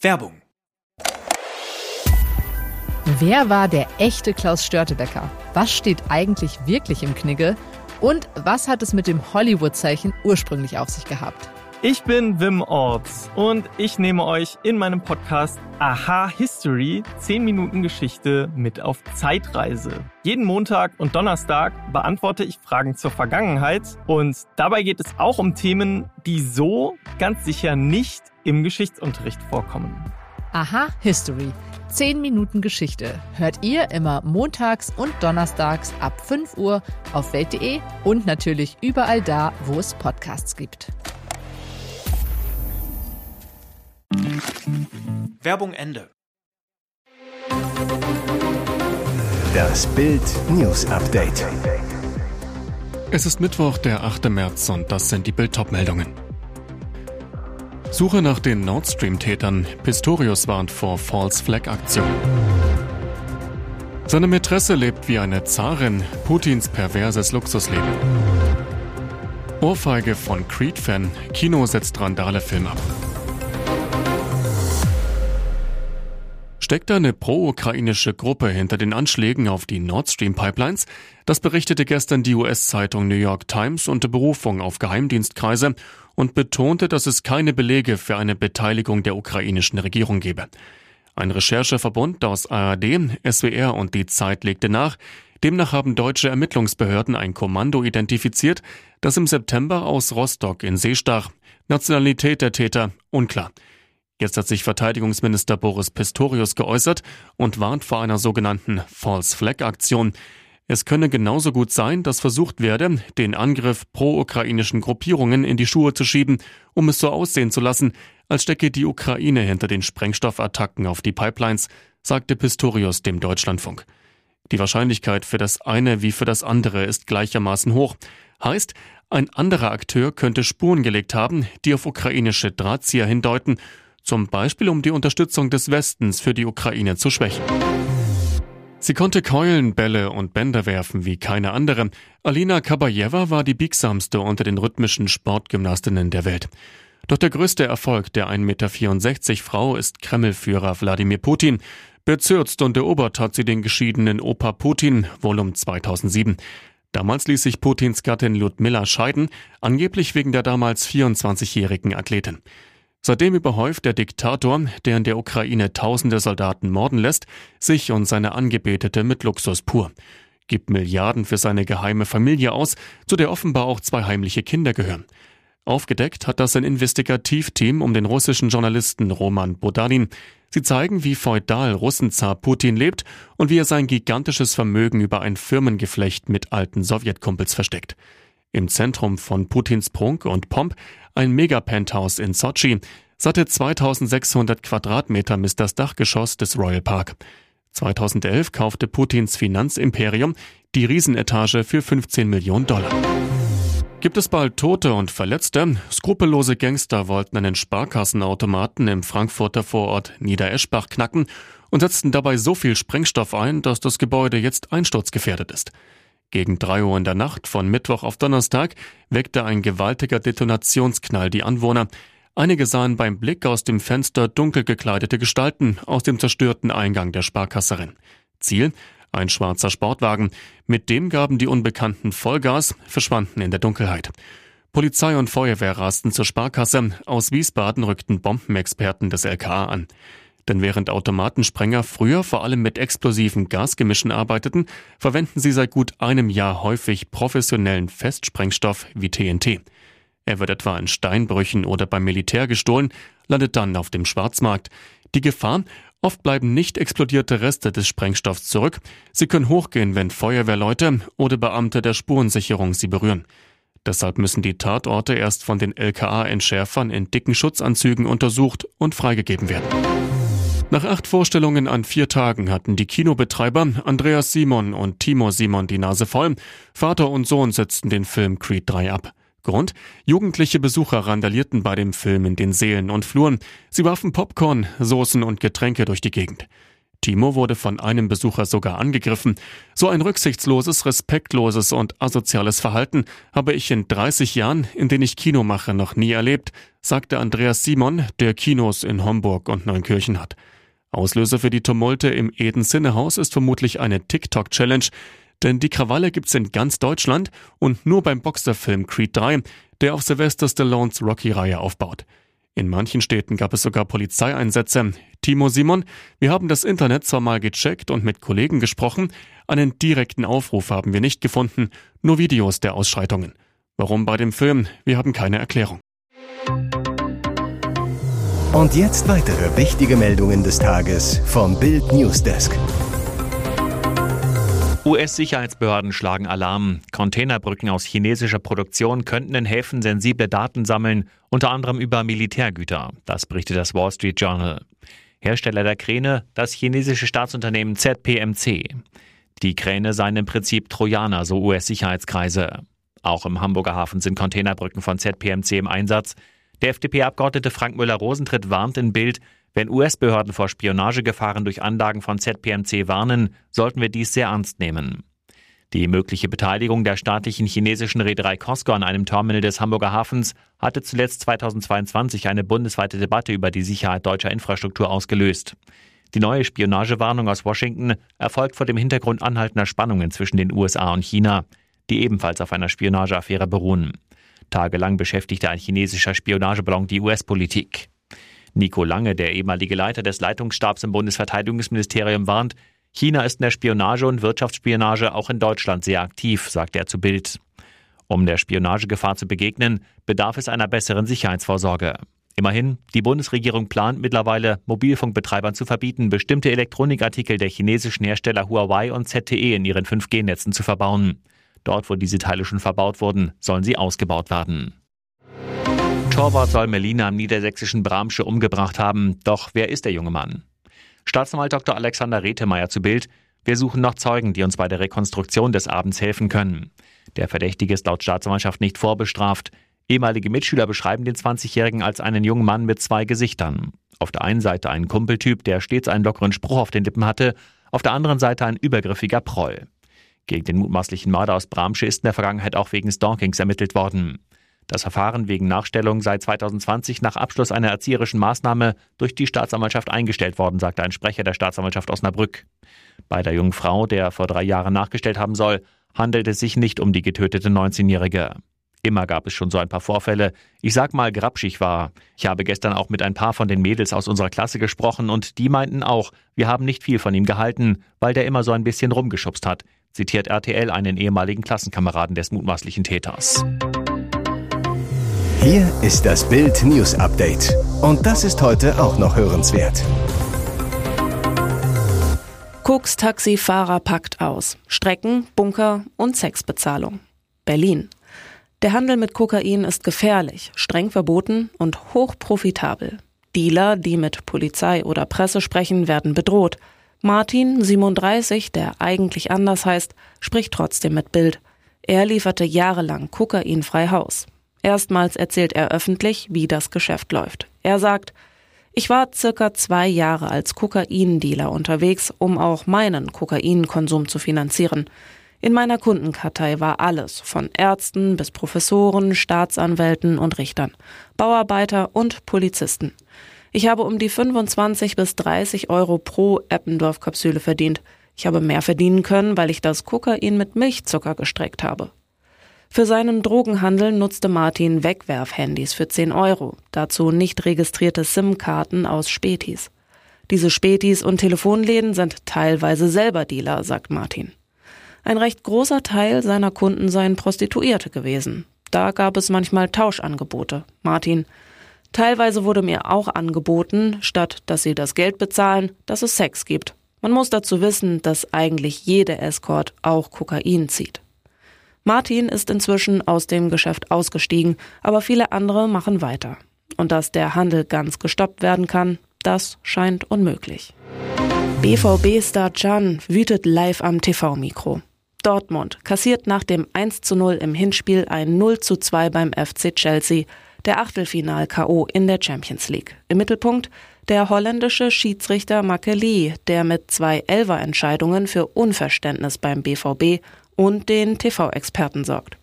Werbung. Wer war der echte Klaus Störtebecker? Was steht eigentlich wirklich im Knigge? Und was hat es mit dem Hollywood-Zeichen ursprünglich auf sich gehabt? Ich bin Wim Orts und ich nehme euch in meinem Podcast Aha History 10 Minuten Geschichte mit auf Zeitreise. Jeden Montag und Donnerstag beantworte ich Fragen zur Vergangenheit und dabei geht es auch um Themen, die so ganz sicher nicht im Geschichtsunterricht vorkommen. Aha History. 10 Minuten Geschichte hört ihr immer montags und donnerstags ab 5 Uhr auf welt.de und natürlich überall da, wo es Podcasts gibt. Werbung Ende. Das Bild News Update. Es ist Mittwoch, der 8. März und das sind die Bild meldungen Suche nach den Nord Stream-Tätern. Pistorius warnt vor False Flag Aktion. Seine Mätresse lebt wie eine Zarin. Putins perverses Luxusleben. Ohrfeige von Creed-Fan. Kino setzt Randale-Film ab. Steckt eine pro-ukrainische Gruppe hinter den Anschlägen auf die Nord Stream Pipelines? Das berichtete gestern die US-Zeitung New York Times unter Berufung auf Geheimdienstkreise und betonte, dass es keine Belege für eine Beteiligung der ukrainischen Regierung gebe. Ein Rechercheverbund aus ARD, SWR und die Zeit legte nach, demnach haben deutsche Ermittlungsbehörden ein Kommando identifiziert, das im September aus Rostock in See stach. Nationalität der Täter unklar. Jetzt hat sich Verteidigungsminister Boris Pistorius geäußert und warnt vor einer sogenannten False Flag Aktion. Es könne genauso gut sein, dass versucht werde, den Angriff pro-ukrainischen Gruppierungen in die Schuhe zu schieben, um es so aussehen zu lassen, als stecke die Ukraine hinter den Sprengstoffattacken auf die Pipelines, sagte Pistorius dem Deutschlandfunk. Die Wahrscheinlichkeit für das eine wie für das andere ist gleichermaßen hoch. Heißt, ein anderer Akteur könnte Spuren gelegt haben, die auf ukrainische Drahtzieher hindeuten zum Beispiel um die Unterstützung des Westens für die Ukraine zu schwächen. Sie konnte Keulen, Bälle und Bänder werfen wie keine andere. Alina Kabajewa war die biegsamste unter den rhythmischen Sportgymnastinnen der Welt. Doch der größte Erfolg der 1,64 Meter Frau ist Kremlführer Wladimir Putin. Bezürzt und erobert hat sie den geschiedenen Opa Putin, wohl um 2007. Damals ließ sich Putins Gattin Ludmilla scheiden, angeblich wegen der damals 24-jährigen Athletin. Seitdem überhäuft der Diktator, der in der Ukraine tausende Soldaten morden lässt, sich und seine Angebetete mit Luxus pur, gibt Milliarden für seine geheime Familie aus, zu der offenbar auch zwei heimliche Kinder gehören. Aufgedeckt hat das ein Investigativteam um den russischen Journalisten Roman Bodalin. Sie zeigen, wie feudal Russenzar Putin lebt und wie er sein gigantisches Vermögen über ein Firmengeflecht mit alten Sowjetkumpels versteckt. Im Zentrum von Putins Prunk und Pomp ein Mega-Penthouse in Sochi. Satte 2600 Quadratmeter misst das Dachgeschoss des Royal Park. 2011 kaufte Putins Finanzimperium die Riesenetage für 15 Millionen Dollar. Gibt es bald Tote und Verletzte? Skrupellose Gangster wollten einen Sparkassenautomaten im Frankfurter Vorort Niedereschbach knacken und setzten dabei so viel Sprengstoff ein, dass das Gebäude jetzt einsturzgefährdet ist. Gegen drei Uhr in der Nacht von Mittwoch auf Donnerstag weckte ein gewaltiger Detonationsknall die Anwohner. Einige sahen beim Blick aus dem Fenster dunkel gekleidete Gestalten aus dem zerstörten Eingang der Sparkasserin. Ziel? Ein schwarzer Sportwagen. Mit dem gaben die Unbekannten Vollgas, verschwanden in der Dunkelheit. Polizei und Feuerwehr rasten zur Sparkasse. Aus Wiesbaden rückten Bombenexperten des LKA an. Denn während Automatensprenger früher vor allem mit explosiven Gasgemischen arbeiteten, verwenden sie seit gut einem Jahr häufig professionellen Festsprengstoff wie TNT. Er wird etwa in Steinbrüchen oder beim Militär gestohlen, landet dann auf dem Schwarzmarkt. Die Gefahr? Oft bleiben nicht explodierte Reste des Sprengstoffs zurück. Sie können hochgehen, wenn Feuerwehrleute oder Beamte der Spurensicherung sie berühren. Deshalb müssen die Tatorte erst von den LKA-Entschärfern in dicken Schutzanzügen untersucht und freigegeben werden. Nach acht Vorstellungen an vier Tagen hatten die Kinobetreiber Andreas Simon und Timo Simon die Nase voll. Vater und Sohn setzten den Film Creed 3 ab. Grund? Jugendliche Besucher randalierten bei dem Film in den Sälen und Fluren. Sie warfen Popcorn, Soßen und Getränke durch die Gegend. Timo wurde von einem Besucher sogar angegriffen. So ein rücksichtsloses, respektloses und asoziales Verhalten habe ich in 30 Jahren, in denen ich Kino mache, noch nie erlebt, sagte Andreas Simon, der Kinos in Homburg und Neunkirchen hat. Auslöser für die Tumulte im Eden Sinnehaus ist vermutlich eine TikTok-Challenge, denn die Krawalle gibt's in ganz Deutschland und nur beim Boxerfilm Creed 3, der auf Sylvester Stallones Rocky-Reihe aufbaut. In manchen Städten gab es sogar Polizeieinsätze. Timo Simon, wir haben das Internet zwar mal gecheckt und mit Kollegen gesprochen, einen direkten Aufruf haben wir nicht gefunden, nur Videos der Ausschreitungen. Warum bei dem Film? Wir haben keine Erklärung. Und jetzt weitere wichtige Meldungen des Tages vom Bild Newsdesk. US-Sicherheitsbehörden schlagen Alarm. Containerbrücken aus chinesischer Produktion könnten in Häfen sensible Daten sammeln, unter anderem über Militärgüter. Das berichtet das Wall Street Journal. Hersteller der Kräne, das chinesische Staatsunternehmen ZPMC. Die Kräne seien im Prinzip Trojaner, so US-Sicherheitskreise. Auch im Hamburger Hafen sind Containerbrücken von ZPMC im Einsatz. Der FDP-Abgeordnete Frank Müller-Rosentritt warnt in Bild, wenn US-Behörden vor Spionagegefahren durch Anlagen von ZPMC warnen, sollten wir dies sehr ernst nehmen. Die mögliche Beteiligung der staatlichen chinesischen Reederei Costco an einem Terminal des Hamburger Hafens hatte zuletzt 2022 eine bundesweite Debatte über die Sicherheit deutscher Infrastruktur ausgelöst. Die neue Spionagewarnung aus Washington erfolgt vor dem Hintergrund anhaltender Spannungen zwischen den USA und China, die ebenfalls auf einer Spionageaffäre beruhen. Tagelang beschäftigte ein chinesischer Spionageballon die US-Politik. Nico Lange, der ehemalige Leiter des Leitungsstabs im Bundesverteidigungsministerium, warnt, China ist in der Spionage und Wirtschaftsspionage auch in Deutschland sehr aktiv, sagt er zu Bild. Um der Spionagegefahr zu begegnen, bedarf es einer besseren Sicherheitsvorsorge. Immerhin, die Bundesregierung plant mittlerweile, Mobilfunkbetreibern zu verbieten, bestimmte Elektronikartikel der chinesischen Hersteller Huawei und ZTE in ihren 5G-Netzen zu verbauen. Dort, wo diese Teile schon verbaut wurden, sollen sie ausgebaut werden. Torwart soll Melina am niedersächsischen Bramsche umgebracht haben. Doch wer ist der junge Mann? Staatsanwalt Dr. Alexander Rethemeyer zu Bild. Wir suchen noch Zeugen, die uns bei der Rekonstruktion des Abends helfen können. Der Verdächtige ist laut Staatsanwaltschaft nicht vorbestraft. Ehemalige Mitschüler beschreiben den 20-Jährigen als einen jungen Mann mit zwei Gesichtern. Auf der einen Seite ein Kumpeltyp, der stets einen lockeren Spruch auf den Lippen hatte, auf der anderen Seite ein übergriffiger Proll. Gegen den mutmaßlichen Mörder aus Bramsche ist in der Vergangenheit auch wegen Stalkings ermittelt worden. Das Verfahren wegen Nachstellung sei 2020 nach Abschluss einer erzieherischen Maßnahme durch die Staatsanwaltschaft eingestellt worden, sagte ein Sprecher der Staatsanwaltschaft Osnabrück. Bei der jungen Frau, der vor drei Jahren nachgestellt haben soll, handelt es sich nicht um die getötete 19-Jährige. Immer gab es schon so ein paar Vorfälle. Ich sag mal, grapschig war. Ich habe gestern auch mit ein paar von den Mädels aus unserer Klasse gesprochen und die meinten auch, wir haben nicht viel von ihm gehalten, weil der immer so ein bisschen rumgeschubst hat, zitiert RTL einen ehemaligen Klassenkameraden des mutmaßlichen Täters. Hier ist das Bild News Update. Und das ist heute auch noch hörenswert. Koks Taxifahrer packt aus. Strecken, Bunker und Sexbezahlung. Berlin. Der Handel mit Kokain ist gefährlich, streng verboten und hochprofitabel. Dealer, die mit Polizei oder Presse sprechen, werden bedroht. Martin, 37, der eigentlich anders heißt, spricht trotzdem mit Bild. Er lieferte jahrelang Kokain frei Haus. Erstmals erzählt er öffentlich, wie das Geschäft läuft. Er sagt, ich war circa zwei Jahre als Kokaindealer unterwegs, um auch meinen Kokainkonsum zu finanzieren. In meiner Kundenkartei war alles, von Ärzten bis Professoren, Staatsanwälten und Richtern, Bauarbeiter und Polizisten. Ich habe um die 25 bis 30 Euro pro Eppendorf-Kapsüle verdient. Ich habe mehr verdienen können, weil ich das Kokain mit Milchzucker gestreckt habe. Für seinen Drogenhandel nutzte Martin Wegwerfhandys für 10 Euro, dazu nicht registrierte SIM-Karten aus Spätis. Diese Spätis und Telefonläden sind teilweise selber Dealer, sagt Martin. Ein recht großer Teil seiner Kunden seien Prostituierte gewesen. Da gab es manchmal Tauschangebote. Martin, teilweise wurde mir auch angeboten, statt dass sie das Geld bezahlen, dass es Sex gibt. Man muss dazu wissen, dass eigentlich jede Escort auch Kokain zieht. Martin ist inzwischen aus dem Geschäft ausgestiegen, aber viele andere machen weiter. Und dass der Handel ganz gestoppt werden kann, das scheint unmöglich. BVB-Star Can wütet live am TV-Mikro. Dortmund kassiert nach dem 1 zu 0 im Hinspiel ein 0 zu 2 beim FC Chelsea. Der Achtelfinal-KO in der Champions League. Im Mittelpunkt der holländische Schiedsrichter Makeli, der mit zwei Elfer-Entscheidungen für Unverständnis beim BVB und den TV-Experten sorgt.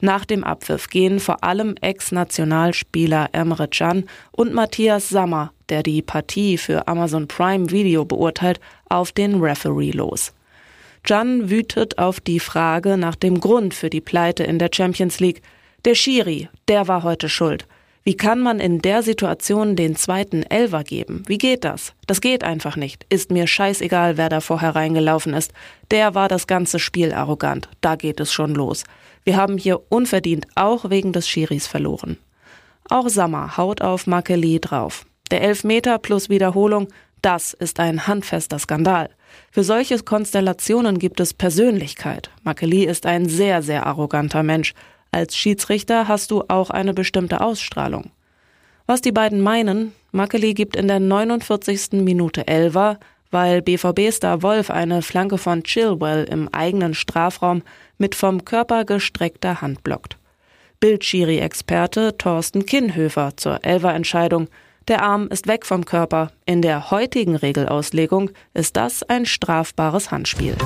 Nach dem Abpfiff gehen vor allem Ex-Nationalspieler Emre Can und Matthias Sammer, der die Partie für Amazon Prime Video beurteilt, auf den Referee los. Can wütet auf die Frage nach dem Grund für die Pleite in der Champions League. Der Schiri, der war heute schuld. Wie kann man in der Situation den zweiten Elver geben? Wie geht das? Das geht einfach nicht. Ist mir scheißegal, wer da vorher reingelaufen ist. Der war das ganze Spiel arrogant. Da geht es schon los. Wir haben hier unverdient auch wegen des Schiris verloren. Auch Sammer haut auf Makeli drauf. Der Elfmeter plus Wiederholung, das ist ein handfester Skandal. Für solche Konstellationen gibt es Persönlichkeit. Makeli ist ein sehr, sehr arroganter Mensch. Als Schiedsrichter hast du auch eine bestimmte Ausstrahlung. Was die beiden meinen, Makeli gibt in der 49. Minute Elver, weil BVB-Star Wolf eine Flanke von Chilwell im eigenen Strafraum mit vom Körper gestreckter Hand blockt. Bildschiri-Experte Thorsten Kinnhöfer zur Elver-Entscheidung. Der Arm ist weg vom Körper. In der heutigen Regelauslegung ist das ein strafbares Handspiel.